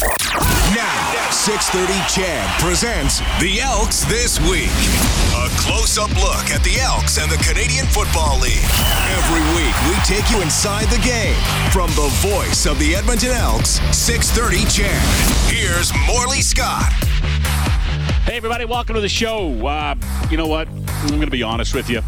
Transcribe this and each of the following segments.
Now, 630 CHED presents the Elks This Week. A close up look at the Elks and the Canadian Football League. Every week, we take you inside the game. From the voice of the Edmonton Elks, 630 CHED. Here's Morley Scott. Hey, everybody, welcome to the show. Uh, you know what? I'm going to be honest with you.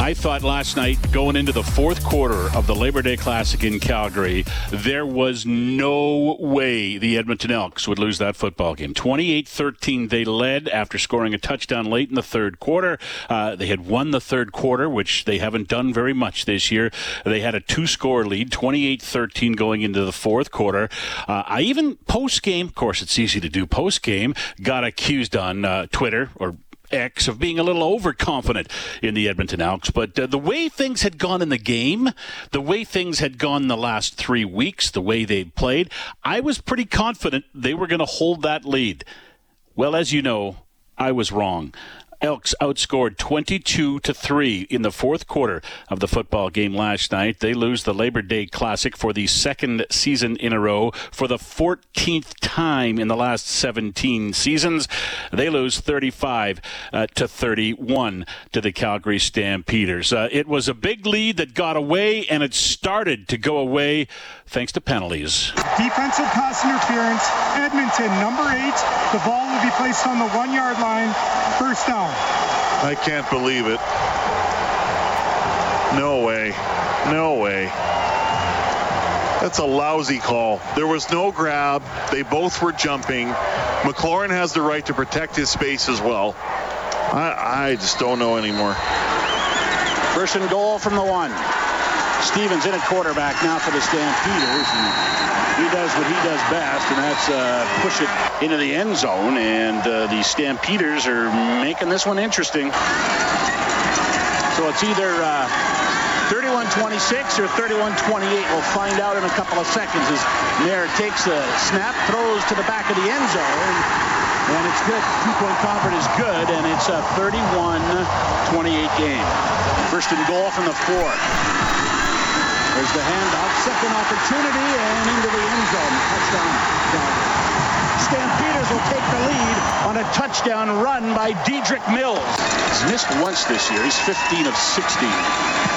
I thought last night, going into the fourth quarter of the Labor Day Classic in Calgary, there was no way the Edmonton Elks would lose that football game. 28 13, they led after scoring a touchdown late in the third quarter. Uh, they had won the third quarter, which they haven't done very much this year. They had a two score lead, 28 13, going into the fourth quarter. Uh, I even post game, of course, it's easy to do post game, got accused on uh, Twitter or X of being a little overconfident in the Edmonton Elks. But uh, the way things had gone in the game, the way things had gone the last three weeks, the way they played, I was pretty confident they were going to hold that lead. Well, as you know, I was wrong. Elks outscored 22 to 3 in the fourth quarter of the football game last night. They lose the Labor Day Classic for the second season in a row for the 14th time in the last 17 seasons. They lose 35 uh, to 31 to the Calgary Stampeders. Uh, it was a big lead that got away and it started to go away thanks to penalties. Defensive pass interference, Edmonton, number eight. The ball will be placed on the one yard line. First down. I can't believe it. No way. No way. That's a lousy call. There was no grab. They both were jumping. McLaurin has the right to protect his space as well. I, I just don't know anymore. First and goal from the one. Stevens in at quarterback now for the Stampeders. He does what he does best, and that's uh, push it into the end zone. And uh, the Stampeders are making this one interesting. So it's either uh, 31-26 or 31-28. We'll find out in a couple of seconds as Maier takes the snap, throws to the back of the end zone. And it's good. Two-point convert is good, and it's a 31-28 game. First and goal from the four. There's the handoff, second opportunity, and into the end zone. Touchdown. Stampeders will take the lead on a touchdown run by Dedrick Mills. He's missed once this year. He's 15 of 16.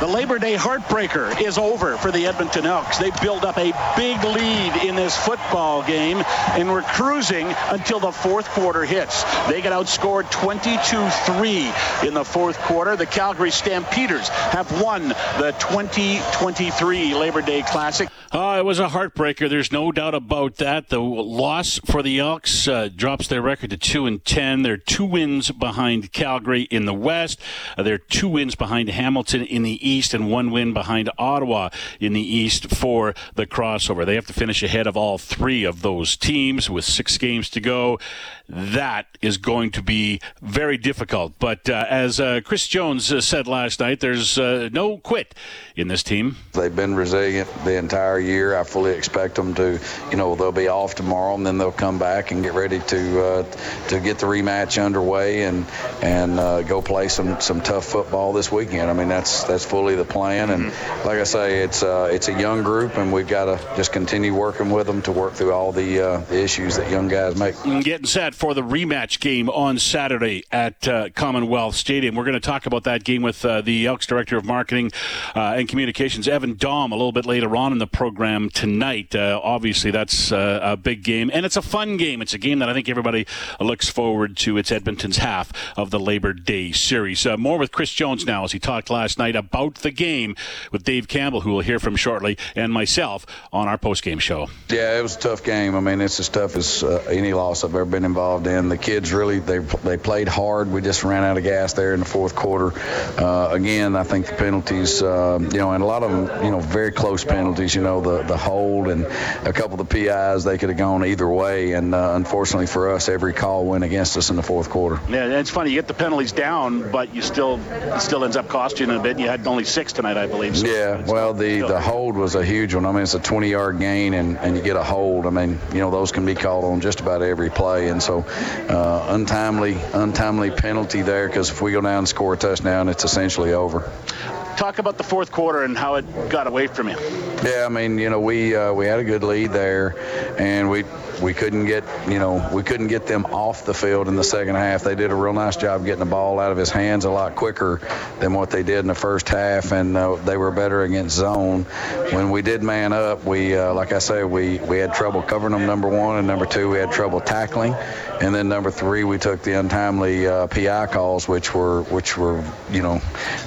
The Labor Day heartbreaker is over for the Edmonton Elks. They build up a big lead in this football game, and we're cruising until the fourth quarter hits. They get outscored 22-3 in the fourth quarter. The Calgary Stampeders have won the 2023 Labor Day Classic. Uh, it was a heartbreaker. There's no doubt about that. The loss for the Elks uh, drops their record to two and ten. They're two wins behind Calgary in the West. Uh, they're two wins behind Hamilton in the East, and one win behind Ottawa in the East for the crossover. They have to finish ahead of all three of those teams with six games to go. That is going to be very difficult. But uh, as uh, Chris Jones uh, said last night, there's uh, no quit in this team. They've been resilient the entire year. I fully expect them to, you know, they'll be off tomorrow and then they'll come back and get ready to uh, to get the rematch underway and and uh, go play some some tough football this weekend. I mean, that's that's fully the plan. And mm-hmm. like I say, it's it's a young group and we've got to just continue working with them to work through all the, the issues that young guys make. Getting set for the rematch game on Saturday at uh, Commonwealth Stadium. We're going to talk about that game with uh, the Elks Director of Marketing uh, and Communications, Evan Dom, a little bit later on in the program tonight. Uh, obviously, that's uh, a big game, and it's a fun game. It's a game that I think everybody looks forward to. It's Edmonton's half of the Labor Day series. Uh, more with Chris Jones now as he talked last night about throughout the game with Dave Campbell, who we'll hear from shortly, and myself on our postgame show. Yeah, it was a tough game. I mean, it's as tough as uh, any loss I've ever been involved in. The kids really they they played hard. We just ran out of gas there in the fourth quarter. Uh, again, I think the penalties, uh, you know, and a lot of them, you know, very close penalties. You know, the the hold and a couple of the PIs they could have gone either way. And uh, unfortunately for us, every call went against us in the fourth quarter. Yeah, it's funny. You get the penalties down, but you still it still ends up costing you a bit. You had only six tonight, I believe. So yeah, well, the the hold was a huge one. I mean, it's a 20-yard gain, and and you get a hold. I mean, you know, those can be called on just about every play, and so uh, untimely untimely penalty there because if we go down and score a touchdown, it's essentially over talk about the fourth quarter and how it got away from you. Yeah, I mean, you know, we uh, we had a good lead there, and we we couldn't get you know we couldn't get them off the field in the second half. They did a real nice job getting the ball out of his hands a lot quicker than what they did in the first half, and uh, they were better against zone. When we did man up, we uh, like I say we we had trouble covering them. Number one and number two, we had trouble tackling, and then number three, we took the untimely uh, PI calls, which were which were you know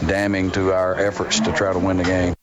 damning to our efforts to try to win the game.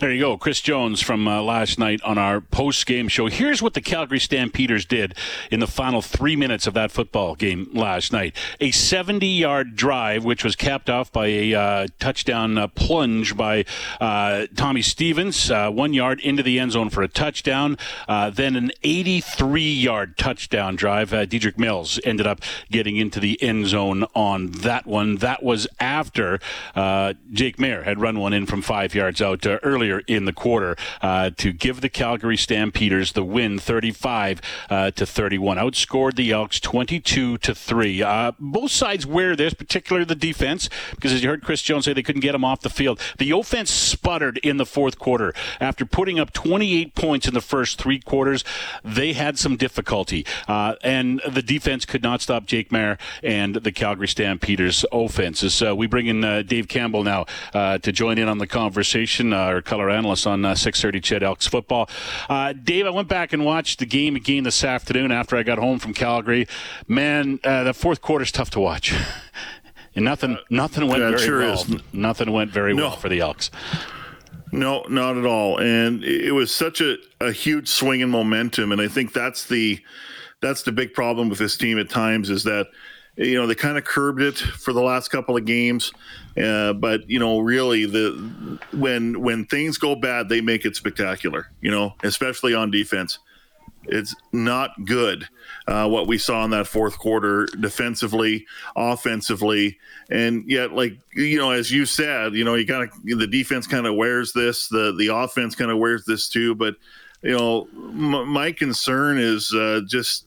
There you go, Chris Jones from uh, last night on our post game show. Here's what the Calgary Stampeders did in the final three minutes of that football game last night a 70 yard drive, which was capped off by a uh, touchdown uh, plunge by uh, Tommy Stevens, uh, one yard into the end zone for a touchdown. Uh, then an 83 yard touchdown drive. Dedrick Mills ended up getting into the end zone on that one. That was after Jake Maier had run one in from five yards out earlier earlier in the quarter uh, to give the Calgary Stampeders the win 35 uh, to 31. Outscored the Elks 22 to 3. Uh, both sides wear this, particularly the defense, because as you heard Chris Jones say, they couldn't get them off the field. The offense sputtered in the fourth quarter. After putting up 28 points in the first three quarters, they had some difficulty. Uh, and the defense could not stop Jake Maier and the Calgary Stampeders offenses. we bring in uh, Dave Campbell now to join in on the conversation. our color analyst on uh, 6:30 CHED Elks football. Uh, Dave, I went back and watched the game again this afternoon after I got home from Calgary. Man, uh, the fourth quarter is tough to watch. and nothing, nothing went very sure well. Is. Nothing went very no. well for the Elks. No, not at all. And it was such a, a huge swing in momentum, and I think that's the that's the big problem with this team at times is that you know they kind of curbed it for the last couple of games. Uh, but you know really the when when things go bad they make it spectacular you know especially on defense. It's not good uh, what we saw in that fourth quarter defensively offensively. And yet like you know as you said you know you kind of the defense kind of wears this the the offense kind of wears this too. But you know m- my concern is uh, just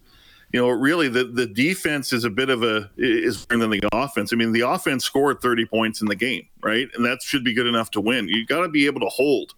you know, really the, the defense is a bit of a is better than the offense. I mean, the offense scored 30 points in the game, right? And that should be good enough to win. You've got to be able to hold.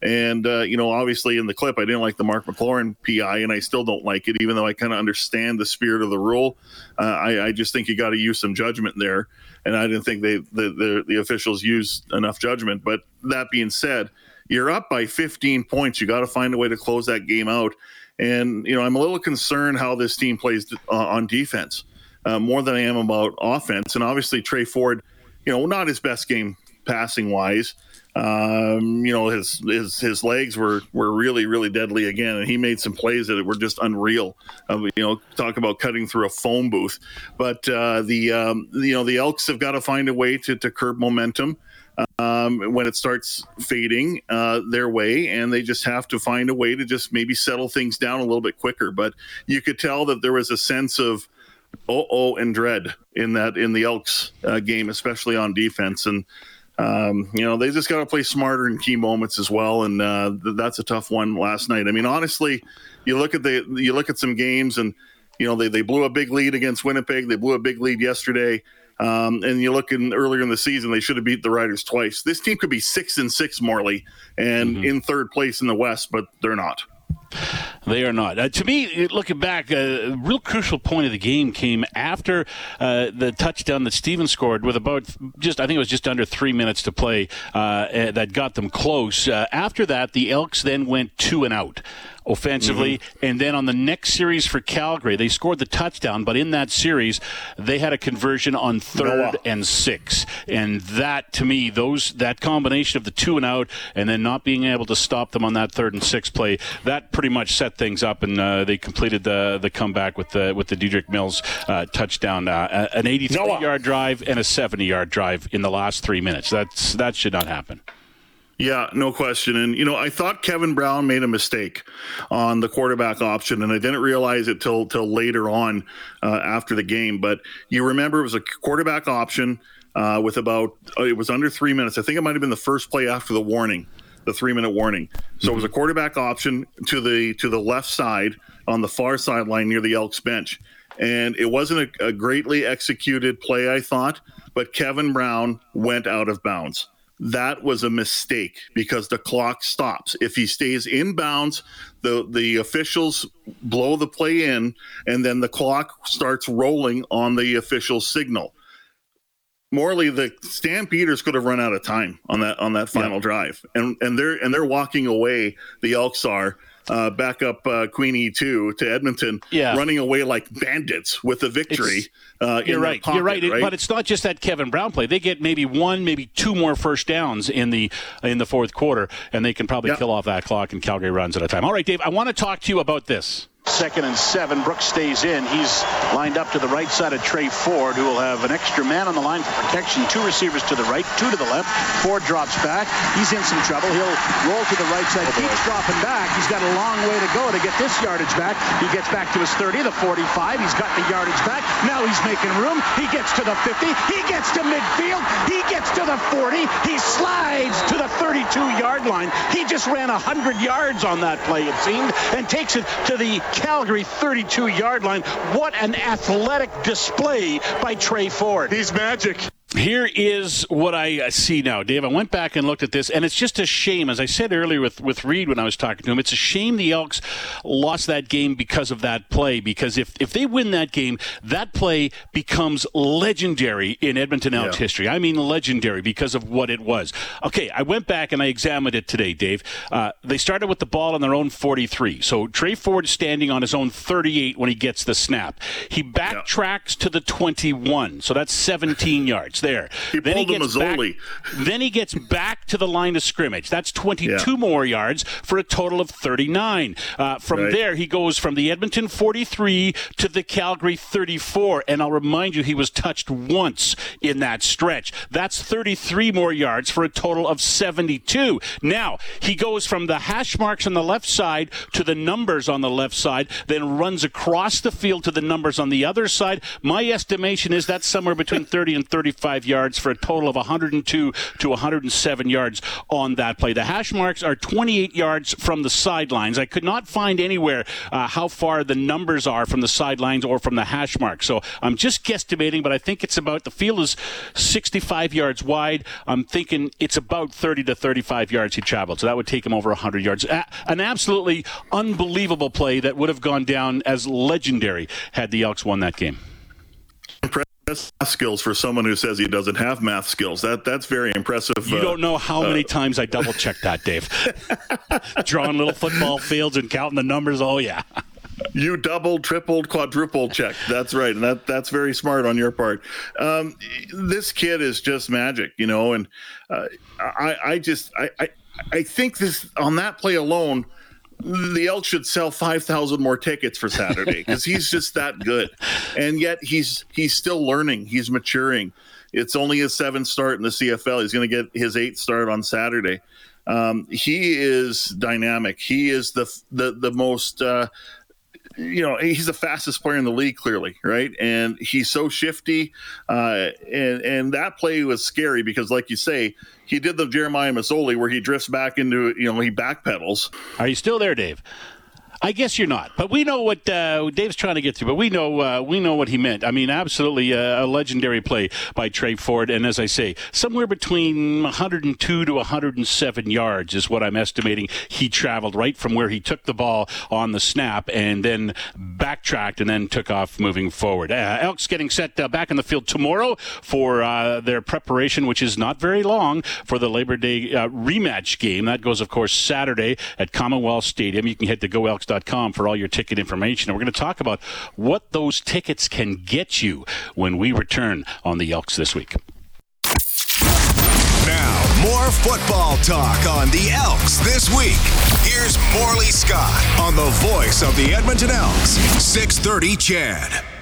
And uh, you know, obviously in the clip, I didn't like the Mark McLaurin PI, and I still don't like it, even though I kind of understand the spirit of the rule. Uh, I, I, just think you got to use some judgment there, and I didn't think they the, the the officials used enough judgment. But that being said, you're up by 15 points. You got to find a way to close that game out. And, you know, I'm a little concerned how this team plays uh, on defense uh, more than I am about offense. And obviously, Tre Ford, you know, not his best game passing wise. Um, you know, his his his legs were were really really deadly again, and he made some plays that were just unreal. Uh, you know, talk about cutting through a phone booth. But uh, the um, you know the Elks have got to find a way to to curb momentum um, when it starts fading uh, their way, and they just have to find a way to just maybe settle things down a little bit quicker. But you could tell that there was a sense of oh oh and dread in that in the Elks uh, game, especially on defense, and um, you know they just got to play smarter in key moments as well, and uh, th- that's a tough one last night. I mean, honestly, you look at the you look at some games and. You know, they, they blew a big lead against Winnipeg. They blew a big lead yesterday. Um, and you look in earlier in the season, they should have beat the Riders twice. This team could be six and six, Morley, and mm-hmm. in third place in the West, but they're not. They are not. Uh, to me, looking back, a real crucial point of the game came after uh, the touchdown that Stevens scored with about just, I think it was just under three minutes to play uh, that got them close. Uh, after that, the Elks then went two and out offensively. Mm-hmm. And then on the next series for Calgary, they scored the touchdown, but in that series, they had a conversion on third and six. And that, to me, those that combination of the two and out and then not being able to stop them on that third and six play, that pretty much set things up. And uh, they completed the the comeback with the with the Dedrick Mills uh, touchdown, uh, an 83 yard drive and a 70 yard drive in the last three minutes. That's that should not happen. Yeah, no question. And, you know, I thought Kevin Brown made a mistake on the quarterback option, and I didn't realize it till, till later on uh, after the game. But you remember it was a quarterback option uh, with about, uh, it was under three minutes. I think it might have been the first play after the warning, the three minute warning. So it was a mm-hmm. quarterback option to the to the left side on the far sideline near the Elks bench. And it wasn't a, a greatly executed play, I thought, but Kevin Brown went out of bounds that was a mistake because the clock stops. If he stays in bounds, the the officials blow the play in, and then the clock starts rolling on the official signal. Morley, the Stampeders could have run out of time on that on that final yeah. drive, and and they're and they're walking away. The Elks are uh, back up uh, Queenie two to Edmonton, yeah. running away like bandits with the victory. Uh, you're right. Pocket, you're right. right. But it's not just that Kevin Brown play. They get maybe one, maybe two more first downs in the in the fourth quarter, and they can probably yep. kill off that clock. And Calgary runs at a time. All right, Dave. I want to talk to you about this. Second and seven. Brooks stays in. He's lined up to the right side of Tre Ford, who will have an extra man on the line for protection. Two receivers to the right, two to the left. Ford drops back. He's in some trouble. He'll roll to the right side, oh, keeps dropping back. He's got a long way to go to get this yardage back. He gets back to his 30, the 45. He's got the yardage back. Now he's making room. He gets to the 50. He gets to midfield. He gets to the 40. He slides to the 32-yard line. He just ran 100 yards on that play, it seemed, and takes it to the Calgary 32 yard line. What an athletic display by Tre Ford. He's magic. Here is what I uh, see now, Dave. I went back and looked at this, and it's just a shame. As I said earlier with, with Reid when I was talking to him, it's a shame the Elks lost that game because of that play. Because if, if they win that game, that play becomes legendary in Edmonton Elks yeah. history. I mean, legendary because of what it was. Okay, I went back and I examined it today, Dave. Uh, they started with the ball on their own 43. So Tre Ford standing on his own 38 when he gets the snap. He backtracks yeah. to the 21, so that's 17 yards there. He then pulled he gets back, Then he gets back to the line of scrimmage. That's 22 yeah. more yards for a total of 39. Uh, from right. there, he goes from the Edmonton 43 to the Calgary 34. And I'll remind you, he was touched once in that stretch. That's 33 more yards for a total of 72. Now, he goes from the hash marks on the left side to the numbers on the left side, then runs across the field to the numbers on the other side. My estimation is that's somewhere between 30 and 35 yards for a total of 102 to 107 yards on that play. The hash marks are 28 yards from the sidelines. I could not find anywhere uh, how far the numbers are from the sidelines or from the hash marks. So I'm just guesstimating, but I think it's about the field is 65 yards wide. I'm thinking it's about 30 to 35 yards he traveled. So that would take him over 100 yards. A- an absolutely unbelievable play that would have gone down as legendary had the Elks won that game math skills for someone who says he doesn't have math skills. That that's very impressive. You uh, don't know how uh, many times I double checked that, Dave. Drawing little football fields and counting the numbers. Oh yeah. You doubled, tripled, quadrupled check. That's right, and that that's very smart on your part. Um, this kid is just magic, you know. And uh, I I just I, I I think this on that play alone the elk should sell 5,000 more tickets for Saturday because he's just that good. And yet he's he's still learning. He's maturing. It's only his seventh start in the CFL. He's going to get his eighth start on Saturday. Um, he is dynamic. He is the the the most uh, you know he's the fastest player in the league clearly right? And he's so shifty uh, and and that play was scary because like you say he did the jeremiah masoli where he drifts back into you know he backpedals. Are you still there dave I guess you're not, but we know what uh, Dave's trying to get through. But we know uh, we know what he meant. I mean, absolutely a, a, legendary play by Tre Ford, and as I say, somewhere between 102 to 107 yards is what I'm estimating he traveled right from where he took the ball on the snap, and then backtracked and then took off moving forward. Uh, Elks getting set uh, back in the field tomorrow for uh, their preparation, which is not very long for the Labor Day uh, rematch game. That goes, of course, Saturday at Commonwealth Stadium. You can head to GoElks for all your ticket information. And we're going to talk about what those tickets can get you when we return on the Elks this week. Now, more football talk on the Elks this week. Here's Morley Scott on the voice of the Edmonton Elks, 630 CHED.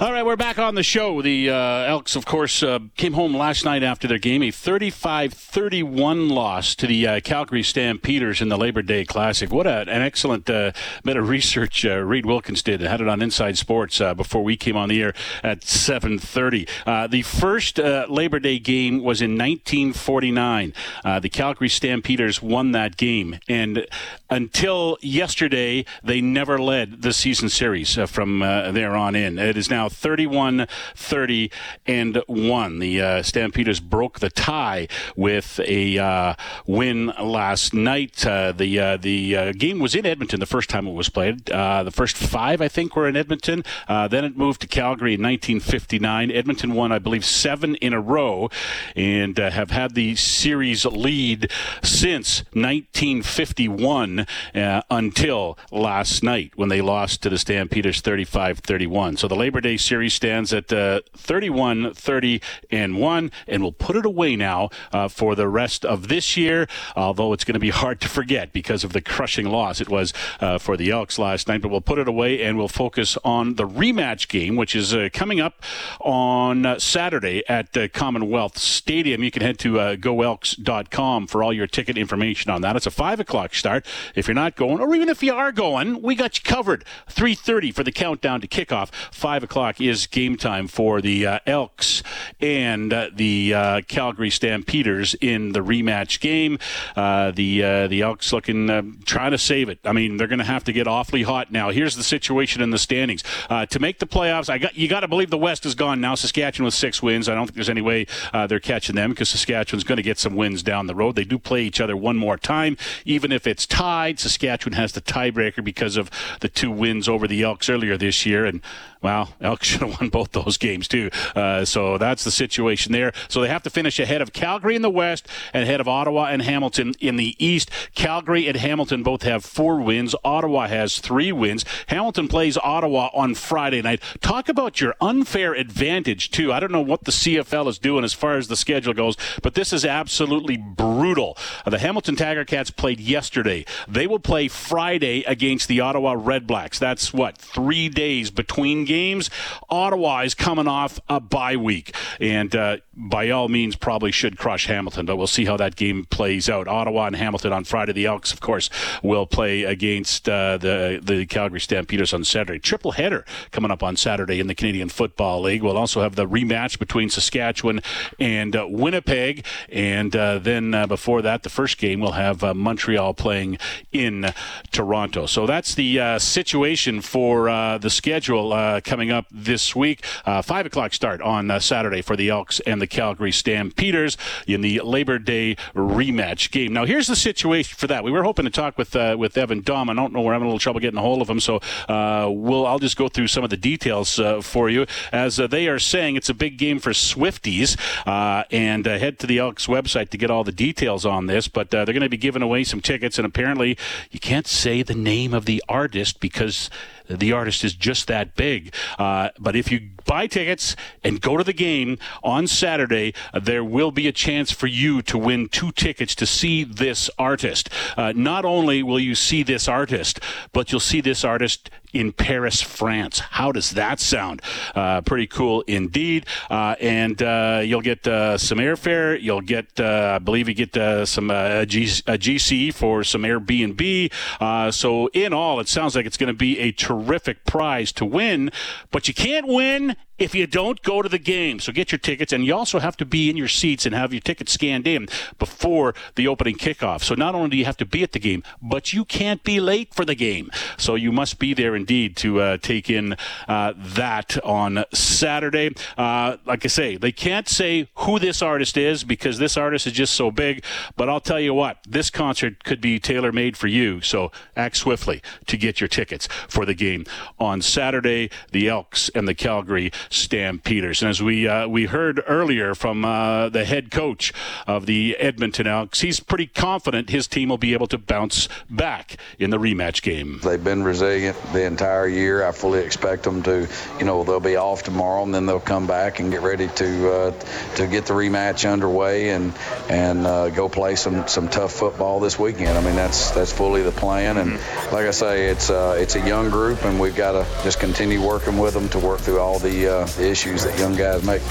All right, we're back on the show. The uh, Elks, of course, uh, came home last night after their game, a 35 31 loss to the uh, Calgary Stampeders in the Labor Day Classic. What a, an excellent uh, bit of research uh, Reid Wilkins did. Had it on Inside Sports uh, before we came on the air at 7.30. the first Labor Day game was in 1949. the Calgary Stampeders won that game. And until yesterday, they never led the season series from there on in. It is now 31 30 and 1. The uh, Stampeders broke the tie with a uh, win last night. Uh, the uh, the uh, game was in Edmonton the first time it was played. The first five, I think, were in Edmonton. then it moved to Calgary in 1959. Edmonton won, I believe, seven in a row and have had the series lead since 1951 until last night when they lost to the Stampeders 35 31. So the Labor Day series stands at uh, 31 30 and 1 and we'll put it away now uh, for the rest of this year although it's going to be hard to forget because of the crushing loss it was uh, for the Elks last night but we'll put it away and we'll focus on the rematch game which is coming up on Saturday at Commonwealth Stadium. You can head to uh, goelks.com for all your ticket information on that. It's a 5 o'clock start. If you're not going or even if you are going we got you covered. 3.30 for the countdown to kickoff 5 o'clock o'clock is game time for the uh, Elks and uh, the uh, Calgary Stampeders in the rematch game. Uh, the uh, the Elks looking trying to save it. I mean, they're going to have to get awfully hot now. Here's the situation in the standings to make the playoffs. I got you got to believe the West is gone now. Saskatchewan with six wins. I don't think there's any way they're catching them because Saskatchewan's going to get some wins down the road. They do play each other one more time, even if it's tied. Saskatchewan has the tiebreaker because of the two wins over the Elks earlier this year, and well, Elks should have won both those games too. Uh, so that's the situation there. So they have to finish ahead of Calgary in the West and ahead of Ottawa and Hamilton in the East. Calgary and Hamilton both have four wins. Ottawa has three wins. Hamilton plays Ottawa on Friday night. Talk about your unfair advantage too. I don't know what the CFL is doing as far as the schedule goes, but this is absolutely brutal. The Hamilton Tiger Cats played yesterday. They will play Friday against the Ottawa Red Blacks. That's what three days between games. Ottawa is coming off a bye week, and uh, by all means, probably should crush Hamilton, but we'll see how that game plays out. Ottawa and Hamilton on Friday. The Elks, of course, will play against uh, the the Calgary Stampeders on Saturday. Triple header coming up on Saturday in the Canadian Football League. We'll also have the rematch between Saskatchewan and uh, Winnipeg, and uh, then uh, before that, the first game we'll have uh, Montreal playing in Toronto. So that's the situation for the schedule coming up this week. Uh, five o'clock start on uh, Saturday for the Elks and the Calgary Stampeders in the Labor Day rematch game. Now, here's the situation for that. We were hoping to talk with uh, with Evan Dom. I don't know. We're having a little trouble getting a hold of him, so uh, we'll I'll just go through some of the details uh, for you. As uh, they are saying, it's a big game for Swifties, and head to the Elks website to get all the details on this. But they're going to be giving away some tickets, and apparently you can't say the name of the artist because the artist is just that big. Uh, but if you buy tickets and go to the game on Saturday, uh, there will be a chance for you to win two tickets to see this artist. Uh, not only will you see this artist, but you'll see this artist in Paris, France. How does that sound? Uh, pretty cool indeed. Uh, and uh, you'll get uh, some airfare. You'll get, uh, I believe, you get uh, some a, G- a GC for some Airbnb. so in all, it sounds like it's going to be a terrific prize to win. But you can't win if you don't go to the game. So get your tickets, and you also have to be in your seats and have your tickets scanned in before the opening kickoff. So not only do you have to be at the game, but you can't be late for the game. So you must be there indeed to uh, take in uh, that on Saturday. Uh, like I say, they can't say who this artist is because this artist is just so big. But I'll tell you what, this concert could be tailor made for you. So act swiftly to get your tickets for the game on Saturday. The Elks and the Calgary Stampeders. And as we uh, we heard earlier from uh, the head coach of the Edmonton Elks, he's pretty confident his team will be able to bounce back in the rematch game. They've been resilient the entire year. I fully expect them to, you know, they'll be off tomorrow and then they'll come back and get ready to uh, to get the rematch underway and and uh, go play some some tough football this weekend. I mean, that's that's fully the plan. And like I say, it's uh, it's a young group and we've got to just continue working with them to work through all the, the issues that young guys make.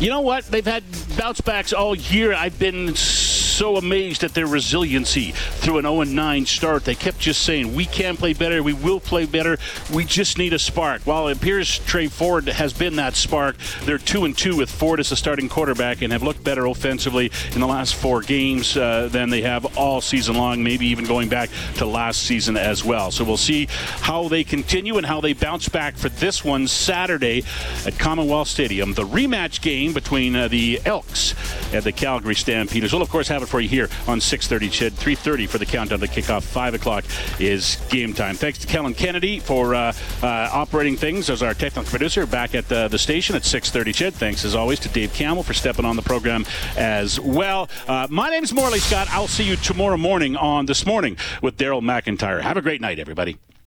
You know what? They've had bounce backs all year. I've been amazed at their resiliency through an 0 9 start. They kept just saying, We can play better. We will play better. We just need a spark. While it appears Tre Ford has been that spark, they're 2 and 2 with Ford as the starting quarterback and have looked better offensively in the last four games uh, than they have all season long, maybe even going back to last season as well. So we'll see how they continue and how they bounce back for this one Saturday at Commonwealth Stadium. The rematch game between uh, the Elks and the Calgary Stampeders. We'll, of course, have it for you here on 6:30. CHED, 3:30 for the countdown to kickoff. Five o'clock is game time. Thanks to Kellen Kennedy for uh, uh, operating things as our technical producer back at the, the station at 6:30. CHED. Thanks as always to Dave Campbell for stepping on the program as well. Uh, my name is Morley Scott. I'll see you tomorrow morning on this morning with Daryl McIntyre. Have a great night, everybody.